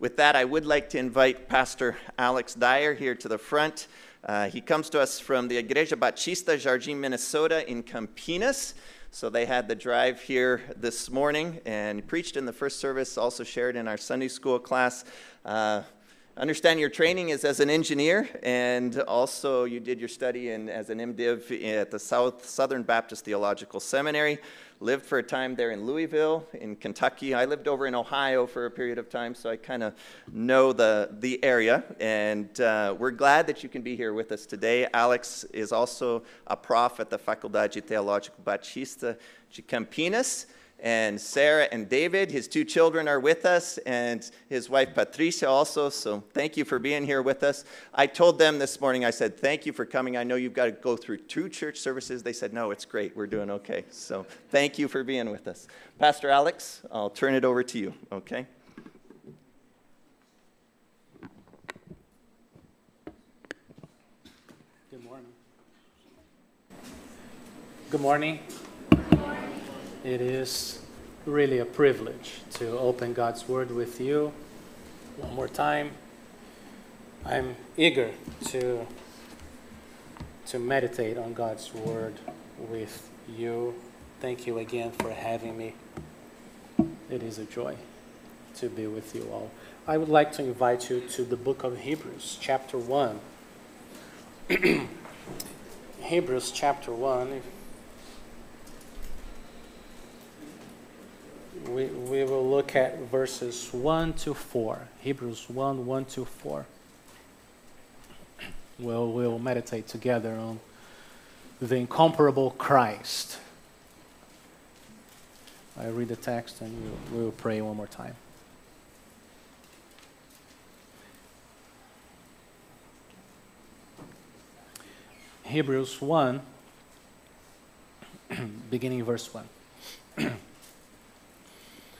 With that, I would like to invite Pastor Alex Dyer here to the front. Uh, he comes to us from the Igreja Batista Jardim, Minnesota, in Campinas. So they had the drive here this morning and preached in the first service, also shared in our Sunday school class. Uh, understand your training is as an engineer, and also you did your study in, as an MDiv at the South Southern Baptist Theological Seminary. Lived for a time there in Louisville, in Kentucky. I lived over in Ohio for a period of time, so I kind of know the, the area. And uh, we're glad that you can be here with us today. Alex is also a prof at the Faculdade Teológica Batista de Campinas and Sarah and David, his two children, are with us, and his wife Patricia also. So thank you for being here with us. I told them this morning, I said, Thank you for coming. I know you've got to go through two church services. They said, No, it's great. We're doing okay. So thank you for being with us. Pastor Alex, I'll turn it over to you, okay? Good morning. Good morning. It is really a privilege to open God's Word with you one more time. I'm eager to, to meditate on God's Word with you. Thank you again for having me. It is a joy to be with you all. I would like to invite you to the book of Hebrews, chapter 1. Hebrews chapter 1. We, we will look at verses 1 to 4. Hebrews 1 1 to 4. We'll, we'll meditate together on the incomparable Christ. I read the text and we'll, we'll pray one more time. Hebrews 1, beginning verse 1.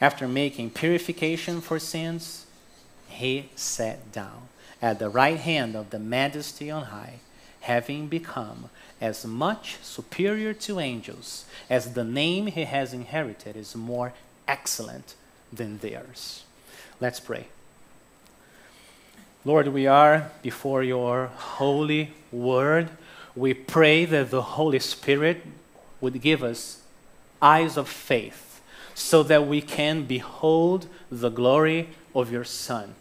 After making purification for sins, he sat down at the right hand of the majesty on high, having become as much superior to angels as the name he has inherited is more excellent than theirs. Let's pray. Lord, we are before your holy word. We pray that the Holy Spirit would give us eyes of faith so that we can behold the glory of your Son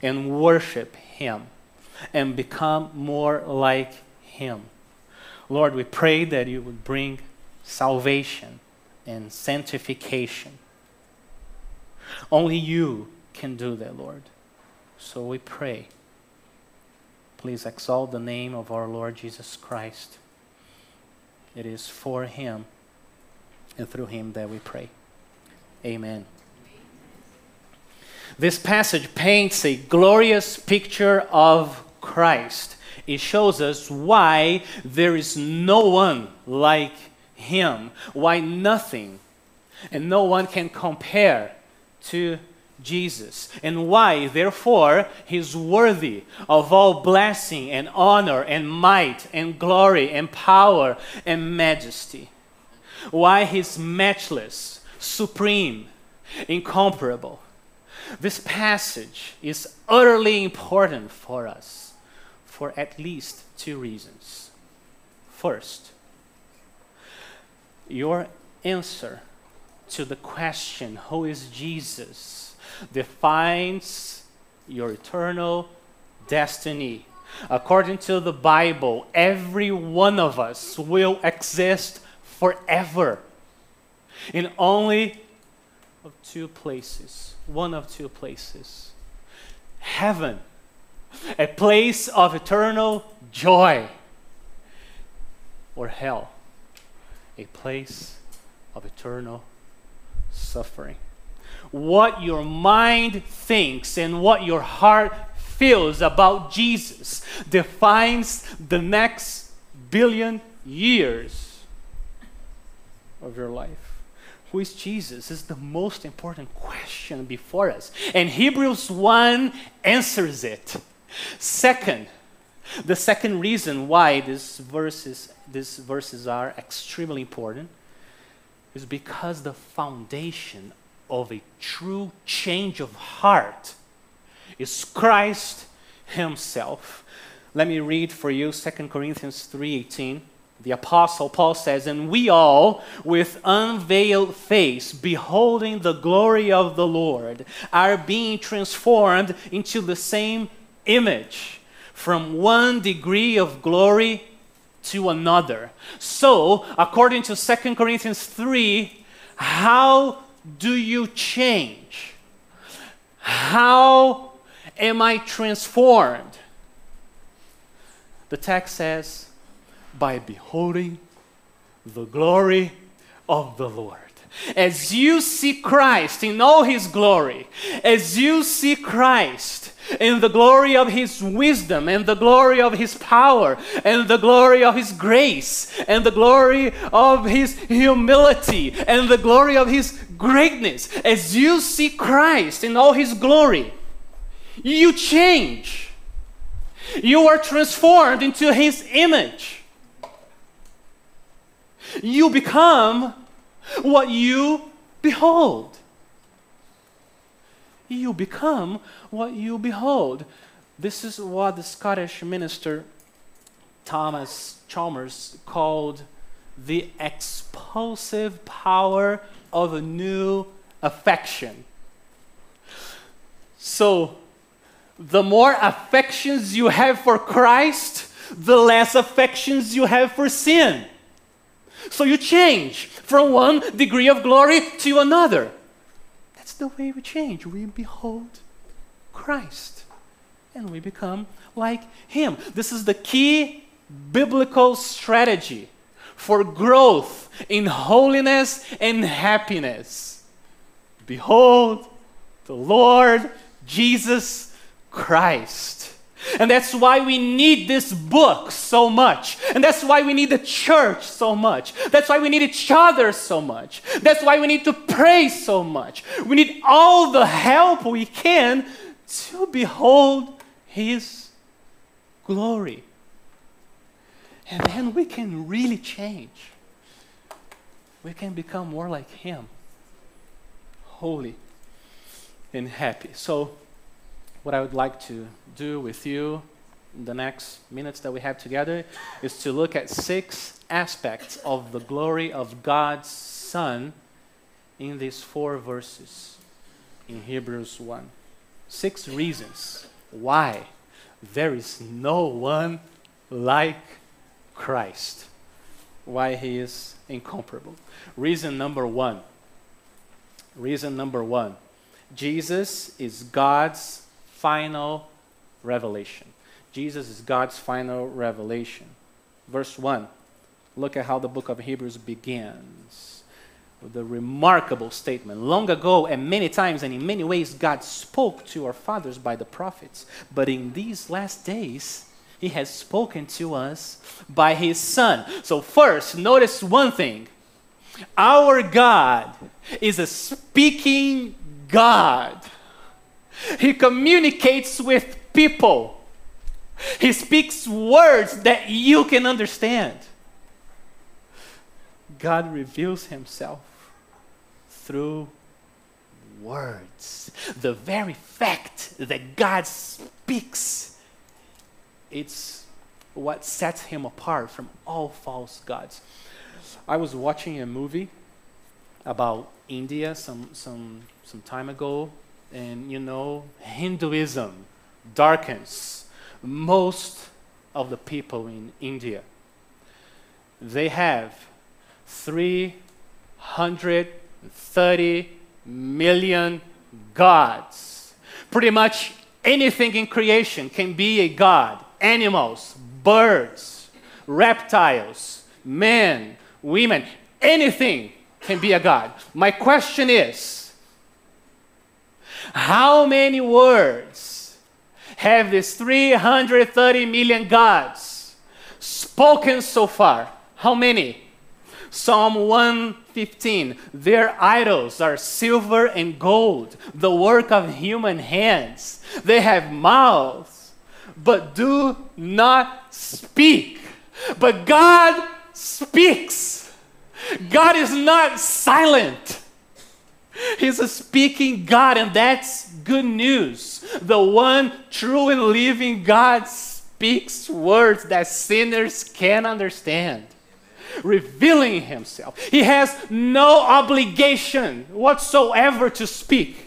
and worship him and become more like him. Lord, we pray that you would bring salvation and sanctification. Only you can do that, Lord. So we pray. Please exalt the name of our Lord Jesus Christ. It is for him and through him that we pray. Amen. This passage paints a glorious picture of Christ. It shows us why there is no one like him, why nothing and no one can compare to Jesus, and why, therefore, he's worthy of all blessing and honor and might and glory and power and majesty. Why he's matchless supreme, incomparable. This passage is utterly important for us for at least two reasons. First, your answer to the question, Who is Jesus? defines your eternal destiny. According to the Bible, every one of us will exist forever in only of two places, one of two places. Heaven, a place of eternal joy, or hell, a place of eternal suffering. What your mind thinks and what your heart feels about Jesus defines the next billion years of your life. Who is Jesus is the most important question before us. And Hebrews 1 answers it. Second, the second reason why these verses, these verses are extremely important is because the foundation of a true change of heart is Christ himself. Let me read for you 2 Corinthians 3:18. The apostle Paul says, "And we all with unveiled face beholding the glory of the Lord are being transformed into the same image from one degree of glory to another." So, according to 2 Corinthians 3, how do you change? How am I transformed? The text says, by beholding the glory of the Lord. As you see Christ in all his glory, as you see Christ in the glory of his wisdom and the glory of his power and the glory of his grace and the glory of his humility and the glory of his greatness, as you see Christ in all his glory, you change. You are transformed into his image. You become what you behold. You become what you behold. This is what the Scottish minister Thomas Chalmers called the expulsive power of a new affection. So, the more affections you have for Christ, the less affections you have for sin. So you change from one degree of glory to another. That's the way we change. We behold Christ and we become like Him. This is the key biblical strategy for growth in holiness and happiness. Behold the Lord Jesus Christ. And that's why we need this book so much. And that's why we need the church so much. That's why we need each other so much. That's why we need to pray so much. We need all the help we can to behold His glory. And then we can really change. We can become more like Him, holy and happy. So, what I would like to do with you in the next minutes that we have together is to look at six aspects of the glory of God's Son in these four verses in Hebrews 1. Six reasons why there is no one like Christ, why he is incomparable. Reason number one. Reason number one Jesus is God's final revelation. Jesus is God's final revelation. Verse 1, look at how the book of Hebrews begins with the remarkable statement. Long ago, and many times, and in many ways, God spoke to our fathers by the prophets. But in these last days, He has spoken to us by His Son. So, first, notice one thing our God is a speaking God. He communicates with people. He speaks words that you can understand. God reveals himself through words. The very fact that God speaks, it's what sets him apart from all false gods. I was watching a movie about India some, some, some time ago, and you know, Hinduism darkens most of the people in India. They have 330 million gods. Pretty much anything in creation can be a god animals, birds, reptiles, men, women, anything can be a god. My question is how many words have these 330 million gods spoken so far. How many? Psalm 115 Their idols are silver and gold, the work of human hands. They have mouths, but do not speak. But God speaks. God is not silent. He's a speaking God, and that's good news. The one true and living God speaks words that sinners can understand revealing himself. He has no obligation whatsoever to speak.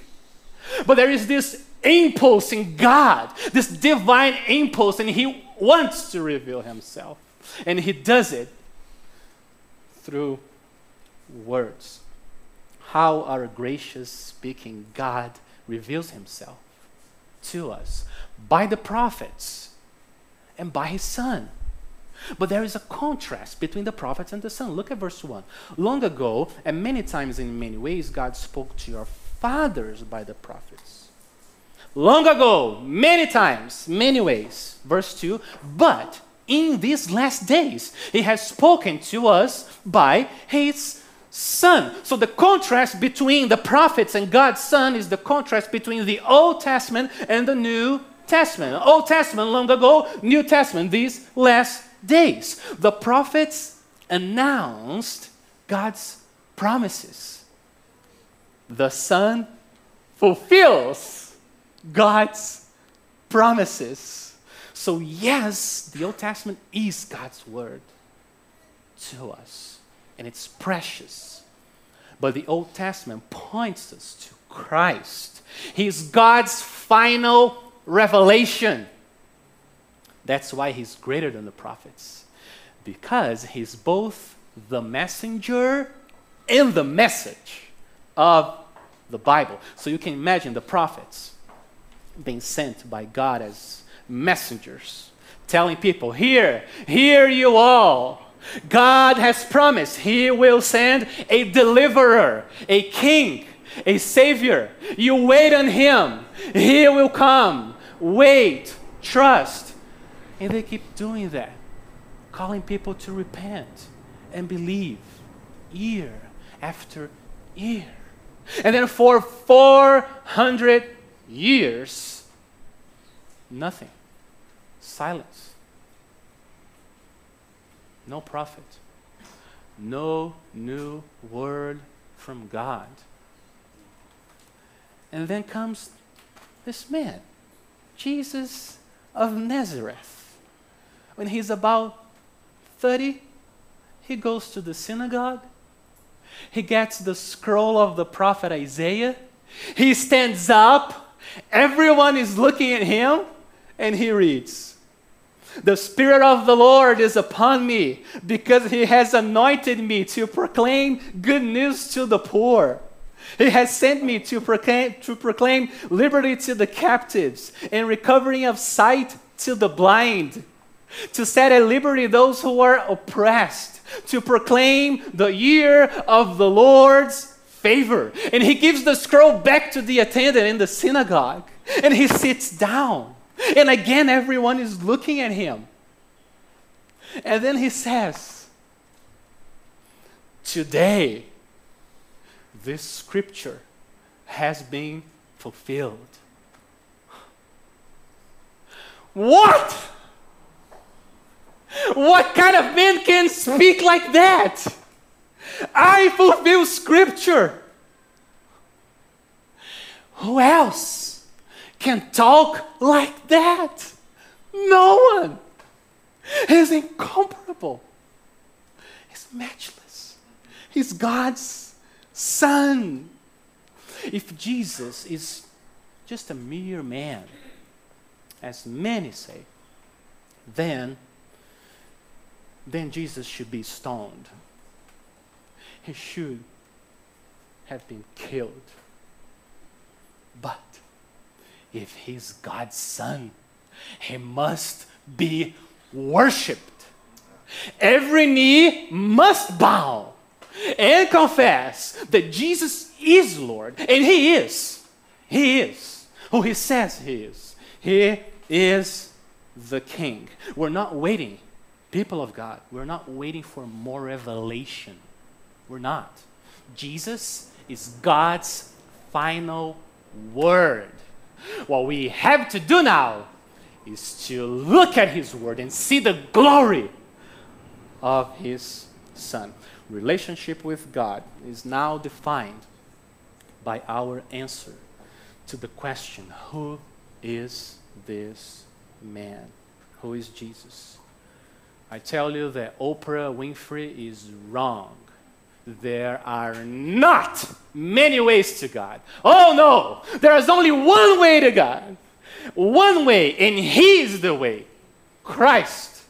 But there is this impulse in God, this divine impulse, and he wants to reveal himself. And he does it through words. How our gracious speaking God reveals himself to us by the prophets and by his son. But there is a contrast between the prophets and the Son. Look at verse 1. Long ago, and many times in many ways, God spoke to your fathers by the prophets. Long ago, many times, many ways. Verse 2. But in these last days, He has spoken to us by His Son. So the contrast between the prophets and God's Son is the contrast between the Old Testament and the New Testament. Old Testament long ago, New Testament these last days. The prophets announced God's promises. The Son fulfills God's promises. So, yes, the Old Testament is God's word to us, and it's precious. But the Old Testament points us to Christ. He's God's final revelation. That's why he's greater than the prophets, because he's both the messenger and the message of the Bible. So you can imagine the prophets being sent by God as messengers, telling people, Here, hear you all. God has promised He will send a deliverer, a king, a savior. You wait on Him, He will come. Wait, trust. And they keep doing that, calling people to repent and believe year after year. And then for 400 years, nothing. Silence. No prophet. No new word from God. And then comes this man, Jesus of Nazareth when he's about 30, he goes to the synagogue. He gets the scroll of the prophet Isaiah. He stands up. Everyone is looking at him, and he reads The Spirit of the Lord is upon me because he has anointed me to proclaim good news to the poor. He has sent me to proclaim, to proclaim liberty to the captives and recovering of sight to the blind to set at liberty those who are oppressed, to proclaim the year of the Lord's favor. And he gives the scroll back to the attendant in the synagogue, and he sits down. And again, everyone is looking at him. And then he says, Today, this scripture has been fulfilled. What? What kind of man can speak like that? I fulfill scripture. Who else can talk like that? No one. He's incomparable. He's matchless. He's God's Son. If Jesus is just a mere man, as many say, then then Jesus should be stoned. He should have been killed. But if he's God's son, he must be worshiped. Every knee must bow and confess that Jesus is Lord, and he is. He is who he says he is. He is the King. We're not waiting, people of God, we're not waiting for more revelation. We're not. Jesus is God's final word. What we have to do now is to look at His word and see the glory of His Son. Relationship with God is now defined by our answer to the question Who is this man? Who is Jesus? I tell you that Oprah Winfrey is wrong. There are not many ways to God. Oh no, there is only one way to God. One way, and He is the way Christ.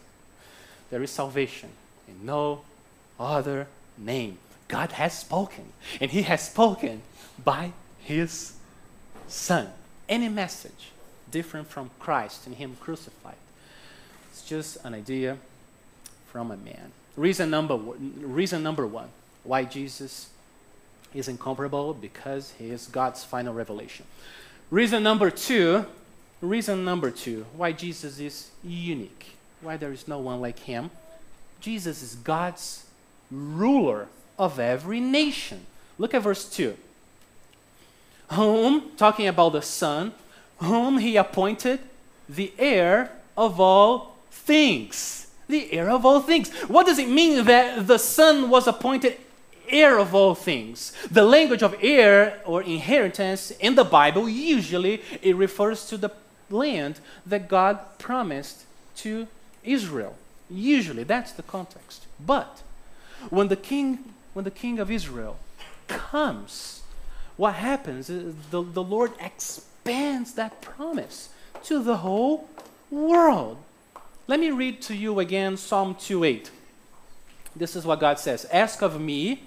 There is salvation in no other name. God has spoken, and He has spoken by His Son. Any message different from Christ and Him crucified. It's just an idea from a man. Reason number, reason number one why Jesus is incomparable because he is God's final revelation. Reason number two, reason number two, why Jesus is unique, why there is no one like him. Jesus is God's ruler of every nation. Look at verse 2. Whom, talking about the Son, whom he appointed the heir of all things. The heir of all things. What does it mean that the Son was appointed heir of all things? The language of heir or inheritance in the Bible, usually it refers to the land that God promised to Israel. Usually, that's the context. But when the king, when the king of Israel comes, what happens is the, the Lord expands that promise to the whole world. Let me read to you again Psalm 2:8. This is what God says Ask of me.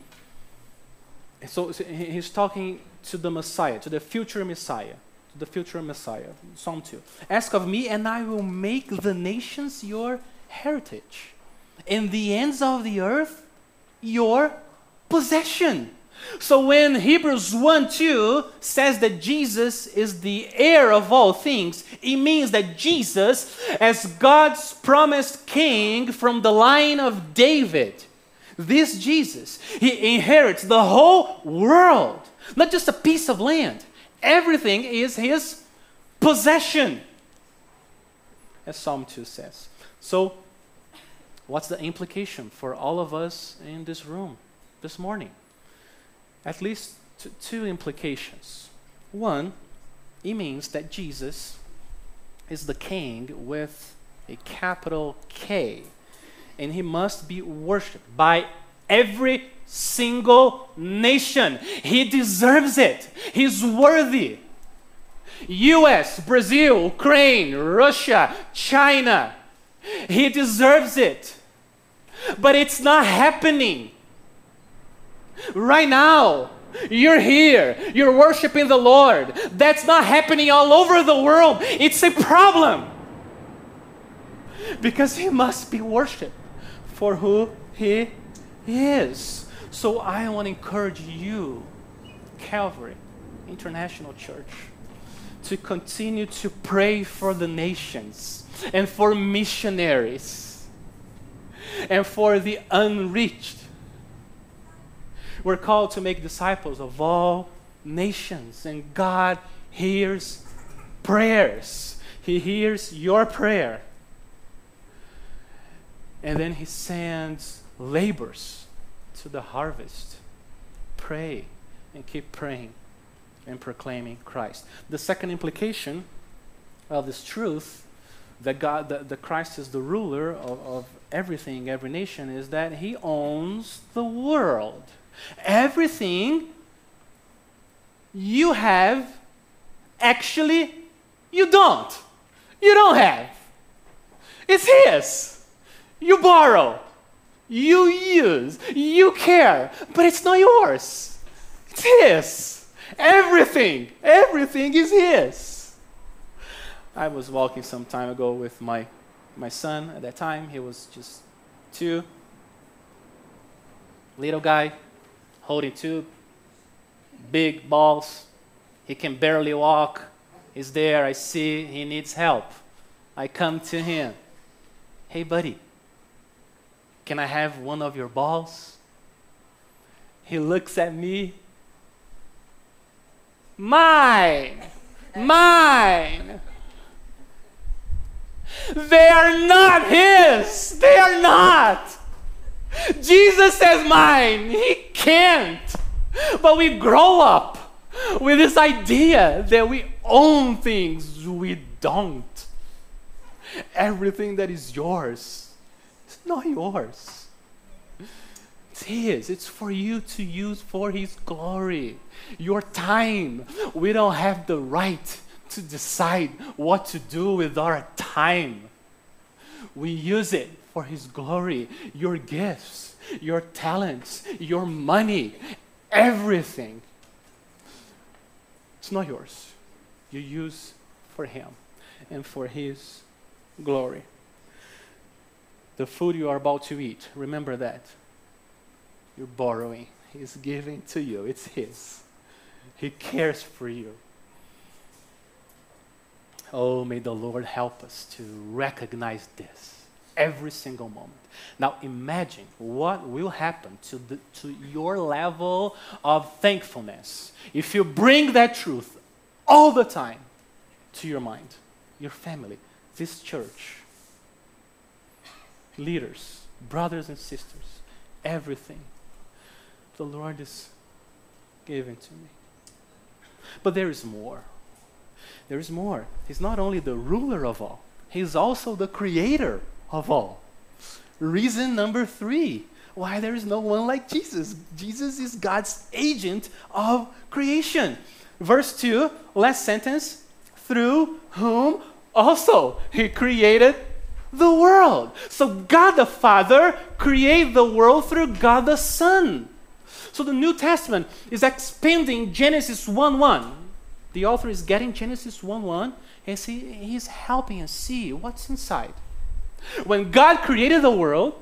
So he's talking to the Messiah, to the future Messiah, to the future Messiah. Psalm 2. Ask of me, and I will make the nations your heritage, and the ends of the earth your possession. So when Hebrews 1 2 says that Jesus is the heir of all things, it means that Jesus, as God's promised king from the line of David, this Jesus, he inherits the whole world, not just a piece of land. Everything is his possession, as Psalm 2 says. So, what's the implication for all of us in this room this morning? at least two implications. One, it means that Jesus is the king with a capital K, and he must be worshiped by every single nation. He deserves it, he's worthy. US, Brazil, Ukraine, Russia, China. He deserves it. But it's not happening. Right now, you're here, you're worshiping the Lord. That's not happening all over the world. It's a problem. Because He must be worshiped for who He is. So I want to encourage you, Calvary International Church, to continue to pray for the nations and for missionaries and for the unreached we're called to make disciples of all nations, and God hears prayers. He hears your prayer. And then He sends labors to the harvest. Pray and keep praying and proclaiming Christ. The second implication of this truth that God, that, that Christ is the ruler of, of everything, every nation, is that He owns the world. Everything you have, actually, you don't. You don't have. It's His. You borrow, you use, you care, but it's not yours. It's His. Everything, everything is His. I was walking some time ago with my, my son at that time. He was just two. Little guy, holding two big balls. He can barely walk. He's there. I see he needs help. I come to him. Hey, buddy, can I have one of your balls? He looks at me. Mine! Mine! They are not his! They are not! Jesus says mine. He can't. But we grow up with this idea that we own things we don't. Everything that is yours not yours. It's His. It's for you to use for His glory. Your time. We don't have the right to decide what to do with our time. We use it for His glory. Your gifts, your talents, your money, everything. It's not yours. You use for Him and for His glory. The food you are about to eat, remember that. You're borrowing. He's giving to you. It's His. He cares for you. Oh, may the Lord help us to recognize this every single moment. Now, imagine what will happen to, the, to your level of thankfulness if you bring that truth all the time to your mind, your family, this church, leaders, brothers and sisters, everything. The Lord is giving to me. But there is more. There is more. He's not only the ruler of all, He's also the creator of all. Reason number three why there is no one like Jesus. Jesus is God's agent of creation. Verse 2, last sentence, through whom also he created the world. So God the Father created the world through God the Son. So the New Testament is expanding Genesis 1 1. The author is getting Genesis 1 1 and he, he's helping us see what's inside. When God created the world,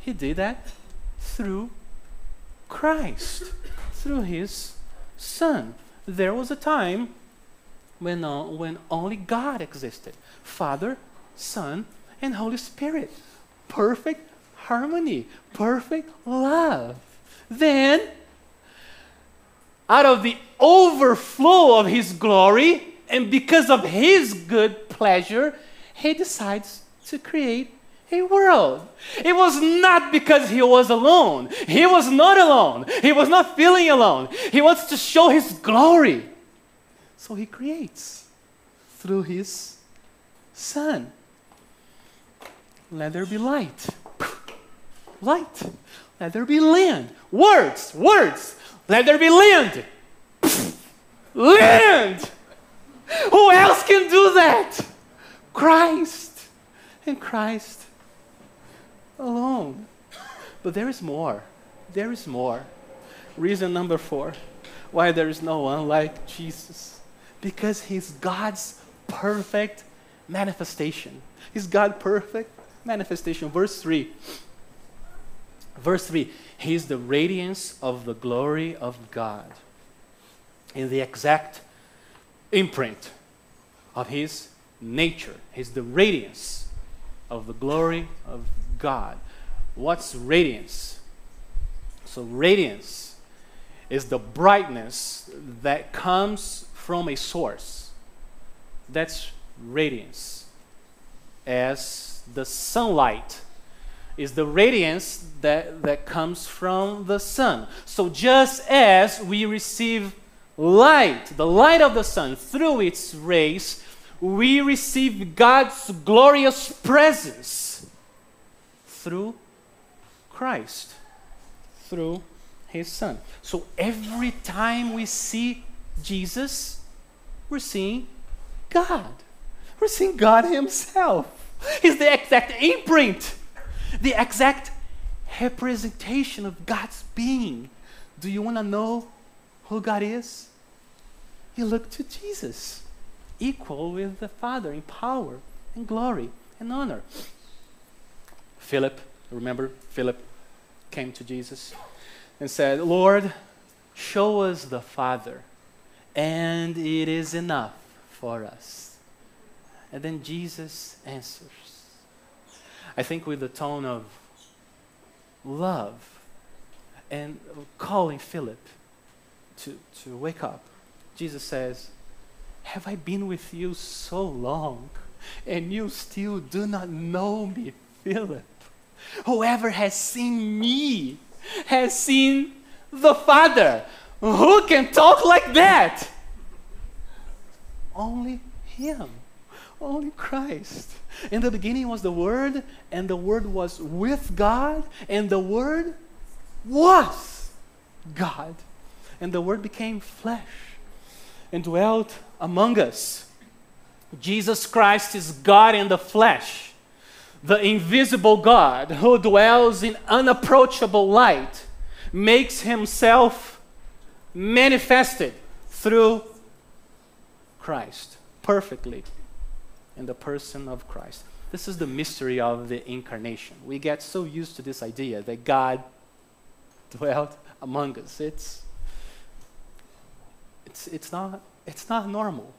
He did that through Christ, through His Son. There was a time when, uh, when only God existed Father, Son, and Holy Spirit. Perfect harmony, perfect love. Then, out of the overflow of His glory, and because of His good pleasure, He decides to create a world. It was not because he was alone. He was not alone. He was not feeling alone. He wants to show his glory. So he creates through his son. Let there be light. Light. Let there be land. Words. Words. Let there be land. Land. Who else can do that? Christ And Christ alone. But there is more. There is more. Reason number four why there is no one like Jesus. Because he's God's perfect manifestation. He's God perfect manifestation. Verse 3. Verse 3 He's the radiance of the glory of God in the exact imprint of his nature. He's the radiance of the glory of God. What's radiance? So, radiance is the brightness that comes from a source. That's radiance. As the sunlight is the radiance that, that comes from the sun. So, just as we receive light, the light of the sun, through its rays, we receive God's glorious presence through Christ, through His Son. So every time we see Jesus, we're seeing God. We're seeing God Himself. He's the exact imprint, the exact representation of God's being. Do you want to know who God is? You look to Jesus equal with the Father in power and glory and honor. Philip, remember, Philip came to Jesus and said, Lord, show us the Father, and it is enough for us. And then Jesus answers. I think with the tone of love and calling Philip to, to wake up. Jesus says, Have I been with you so long, and you still do not know me, Philip? Whoever has seen me has seen the Father. Who can talk like that? Only Him. Only Christ. In the beginning was the Word, and the Word was with God, and the Word was God. And the Word became flesh and dwelt among us. Jesus Christ is God in the flesh, the invisible God who dwells in unapproachable light, makes himself manifested through Christ perfectly in the person of Christ. This is the mystery of the incarnation. We get so used to this idea that God dwelt among us. It's, it's, it's, not, it's not normal.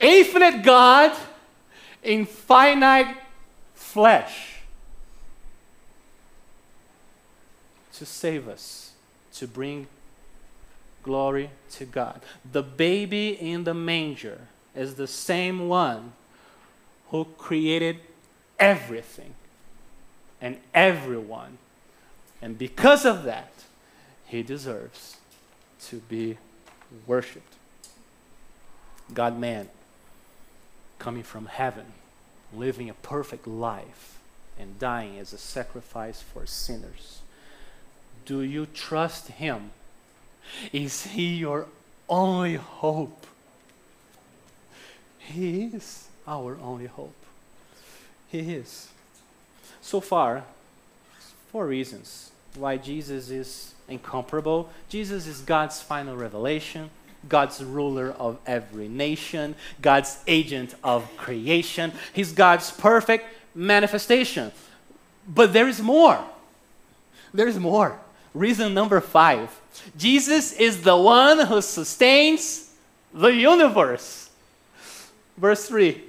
Infinite God in finite flesh to save us, to bring glory to God. The baby in the manger is the same one who created everything and everyone. And because of that, he deserves to be worshiped. God man coming from heaven, living a perfect life, and dying as a sacrifice for sinners. Do you trust him? Is he your only hope? He is our only hope. He is. So far, four reasons why Jesus is incomparable. Jesus is God's final revelation, God's ruler of every nation, God's agent of creation. He's God's perfect manifestation. But there is more. There is more. Reason number five Jesus is the one who sustains the universe. Verse 3,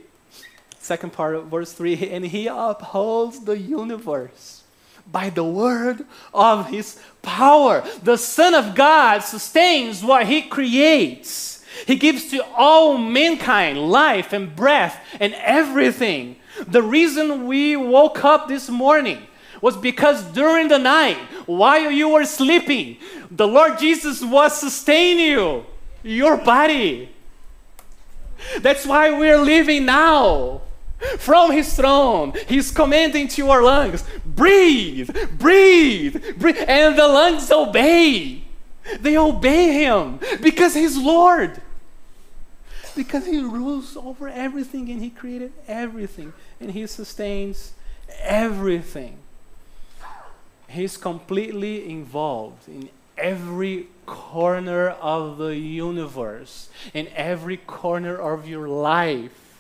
second part of verse 3 and he upholds the universe by the word of his power. The Son of God sustains what he creates. He gives to all mankind life and breath and everything. The reason we woke up this morning was because during the night, while you were sleeping, the Lord Jesus was sustaining you, your body. That's why we're living now. From his throne, he's commanding to our lungs breathe, breathe, breathe. And the lungs obey. They obey him because he's Lord. Because he rules over everything and he created everything and he sustains everything. He's completely involved in every corner of the universe, in every corner of your life,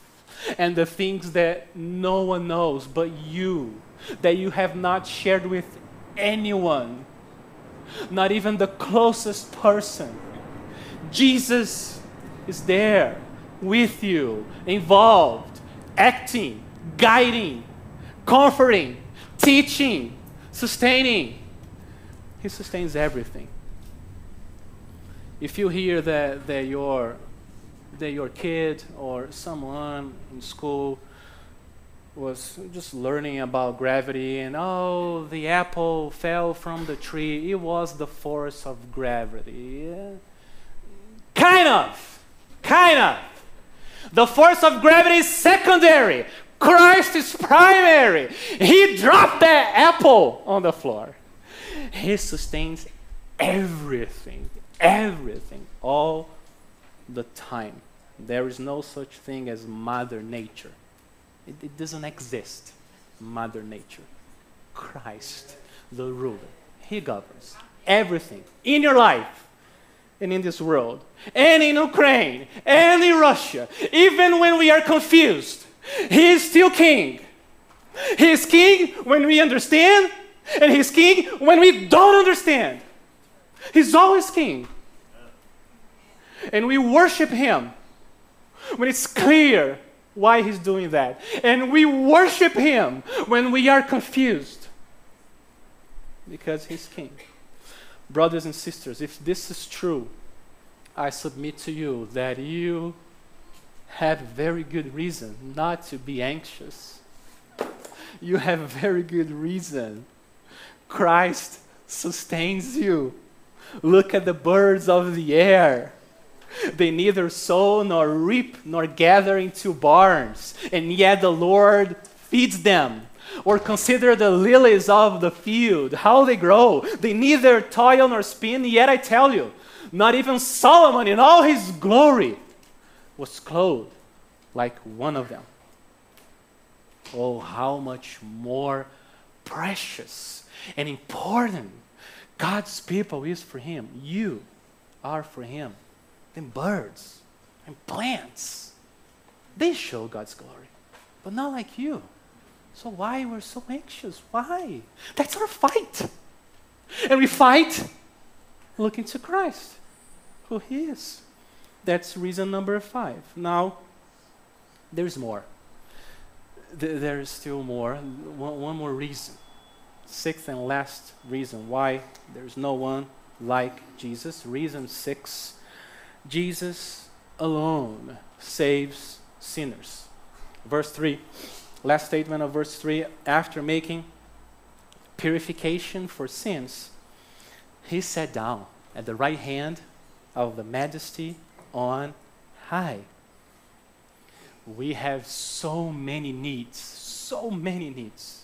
and the things that no one knows but you, that you have not shared with anyone, not even the closest person. Jesus is there with you, involved, acting, guiding, comforting, teaching, sustaining. He sustains everything. If you hear that, that, your, that your kid or someone in school was just learning about gravity and oh, the apple fell from the tree, it was the force of gravity. Yeah. Kind of. Kind of. The force of gravity is secondary. Christ is primary. He dropped that apple on the floor. He sustains everything, everything, all the time. There is no such thing as Mother Nature. It, it doesn't exist, Mother Nature. Christ, the ruler, He governs everything in your life and in this world, and in Ukraine, and in Russia, even when we are confused he is still king. He is king when we understand, and he's king when we don't understand. He's always king. And we worship him when it's clear why He's doing that. And we worship Him when we are confused because He's King. Brothers and sisters, if this is true, I submit to you that you have very good reason not to be anxious. You have very good reason. Christ sustains you. Look at the birds of the air. They neither sow nor reap nor gather into barns, and yet the Lord feeds them. Or consider the lilies of the field, how they grow. They neither toil nor spin, yet I tell you, not even Solomon in all his glory was clothed like one of them. Oh, how much more precious and important God's people is for Him. You are for Him. Than birds and plants. They show God's glory, but not like you. So why we're so anxious? Why? That's our fight. And we fight looking to Christ, who He is. That's reason number five. Now, there's more. There is still more. One more reason. Sixth and last reason why there's no one like Jesus. Reason six Jesus alone saves sinners. Verse 3, last statement of verse 3 after making purification for sins, he sat down at the right hand of the majesty on high. We have so many needs, so many needs,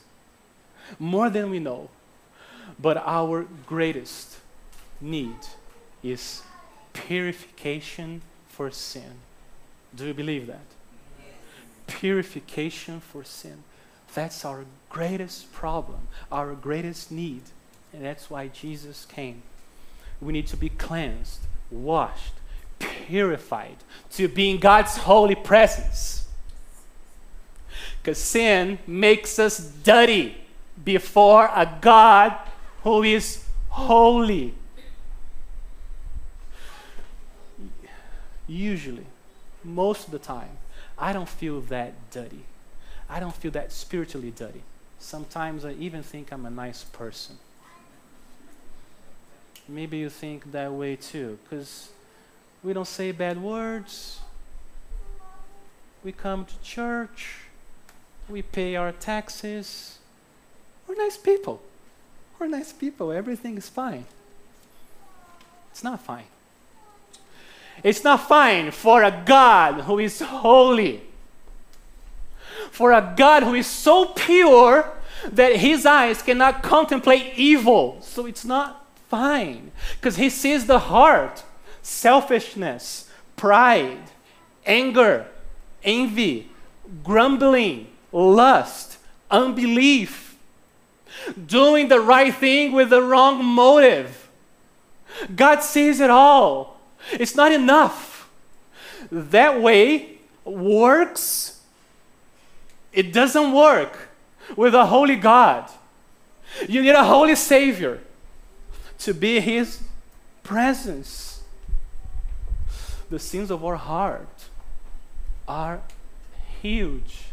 more than we know. But our greatest need is purification for sin. Do you believe that? Purification for sin. That's our greatest problem, our greatest need. And that's why Jesus came. We need to be cleansed, washed, purified to be in God's holy presence. Because sin makes us dirty before a God who is holy. usually, most of the time, I don't feel that dirty. I don't feel that spiritually dirty. Sometimes I even think I'm a nice person. Maybe you think that way too, because we don't say bad words. We come to church. We pay our taxes. We're nice people. We're nice people. Everything is fine. It's not fine. It's not fine for a God who is holy, for a God who is so pure that his eyes cannot contemplate evil. So it's not fine because he sees the heart, selfishness, pride, anger, envy, grumbling, lust, unbelief, doing the right thing with the wrong motive. God sees it all. It's not enough. That way works, it doesn't work with a holy God. You need a holy Savior to be His presence. The sins of our heart are huge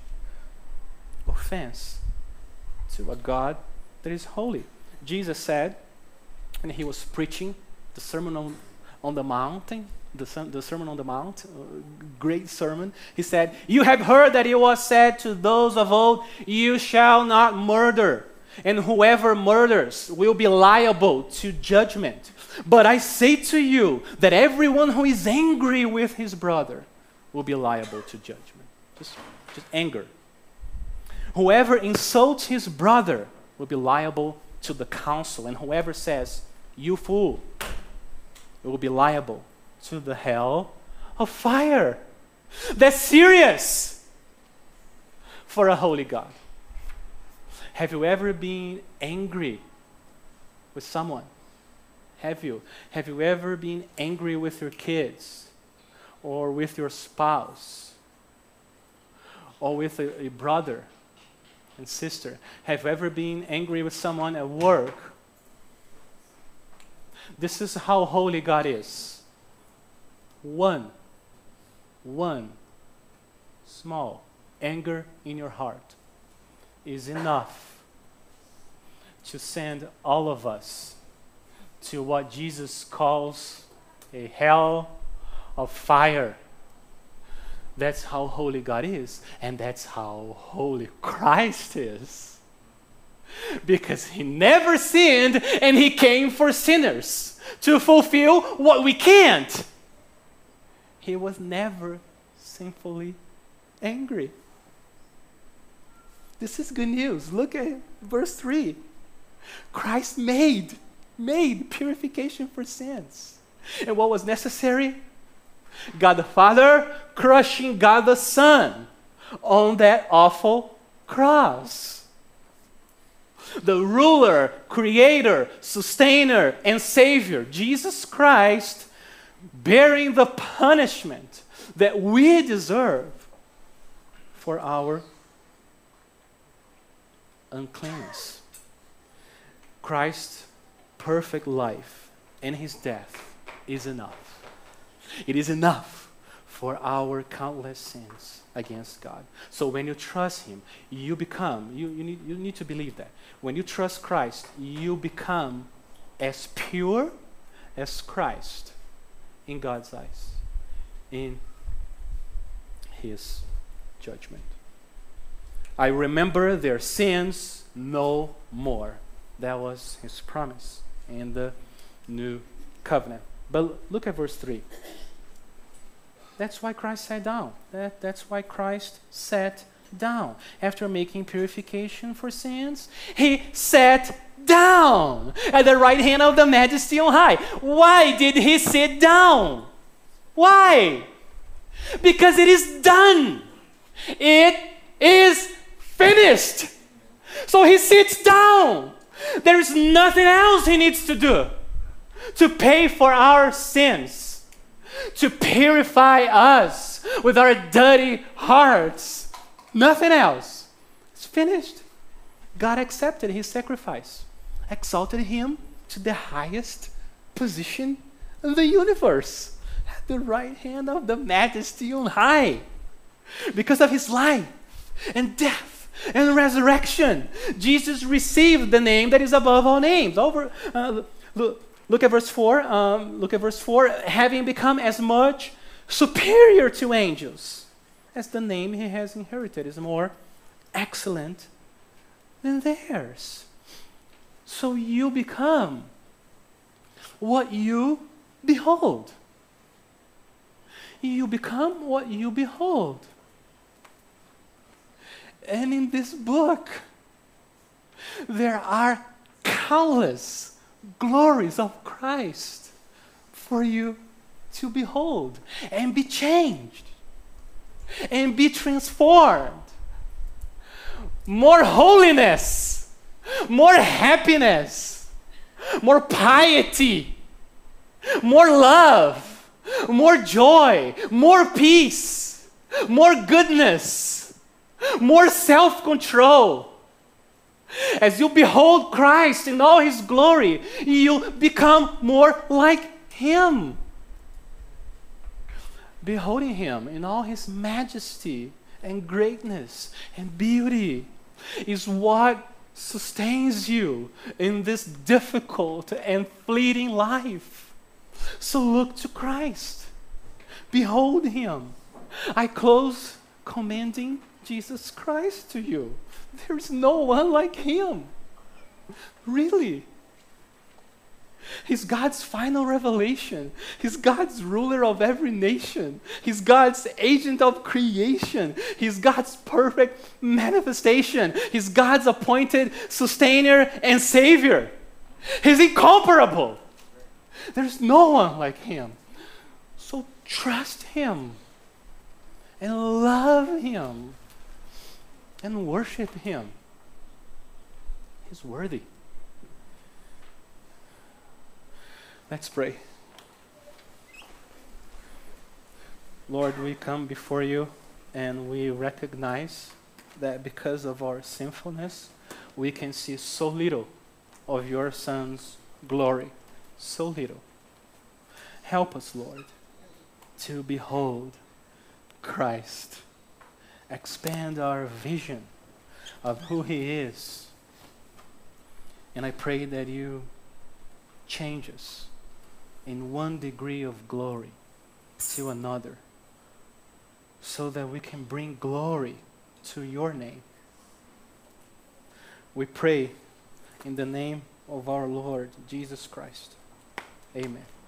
offense to a God that is holy. Jesus said, and he was preaching the Sermon on on the mountain, the, the Sermon on the Mount, uh, great sermon. He said, You have heard that it was said to those of old, You shall not murder, and whoever murders will be liable to judgment. But I say to you that everyone who is angry with his brother will be liable to judgment. Just, just anger. Whoever insults his brother will be liable to the council, and whoever says, You fool, will be liable to the hell of fire. That's serious for a holy God. Have you ever been angry with someone? Have you? Have you ever been angry with your kids or with your spouse or with a, a brother and sister? Have ever been angry with someone at work this is how holy God is. One, one, small anger in your heart is enough to send all of us to what Jesus calls a hell of fire. That's how holy God is, and that's how holy Christ is. Because he never sinned and he came for sinners to fulfill what we can't. He was never sinfully angry. This is good news. Look at verse 3. Christ made made purification for sins. And what was necessary? God the Father crushing God the Son on that awful cross. The ruler, creator, sustainer, and savior, Jesus Christ, bearing the punishment that we deserve for our uncleanness. Christ's perfect life and his death is enough. It is enough for our countless sins against God. So when you trust him, you become, you, you, need, you need to believe that. When you trust Christ, you become as pure as Christ in God's eyes, in his judgment. I remember their sins no more. That was his promise in the new covenant. But look at verse 3. That's why Christ sat down. That, that's why Christ sat down. After making purification for sins, he sat down at the right hand of the majesty on high. Why did he sit down? Why? Because it is done. It is finished. So he sits down. There's nothing else he needs to do to pay for our sins, to purify us with our dirty hearts. Nothing else. It's finished. God accepted his sacrifice, exalted him to the highest position in the universe, at the right hand of the majesty on high, because of his life and death and resurrection. Jesus received the name that is above all names. Over, uh, look, at verse 4. Um, look at verse 4. Having become as much superior to angels as the name he has inherited is more excellent than theirs. So you become what you behold. You become what you behold. And in this book, there are countless glories of Christ for you to behold and be changed and be transformed. More holiness, more happiness, more piety, more love, more joy, more peace, more goodness more self control. As you behold Christ in all his glory, you become more like him. Beholding him in all his majesty and greatness and beauty is what sustains you in this difficult and fleeting life. So look to Christ. Behold him. I close commending Jesus Christ to you. There's no one like him. Really. He's God's final revelation. He's God's ruler of every nation. He's God's agent of creation. He's God's perfect manifestation. He's God's appointed sustainer and savior. He's incomparable. There's no one like him. So trust him and love him and worship Him. He's worthy. Let's pray. Lord, we come before you and we recognize that because of our sinfulness, we can see so little of your Son's glory. So little. Help us, Lord, to behold Christ expand our vision of who He is. And I pray that you change us in one degree of glory to another so that we can bring glory to your name. We pray in the name of our Lord Jesus Christ. Amen.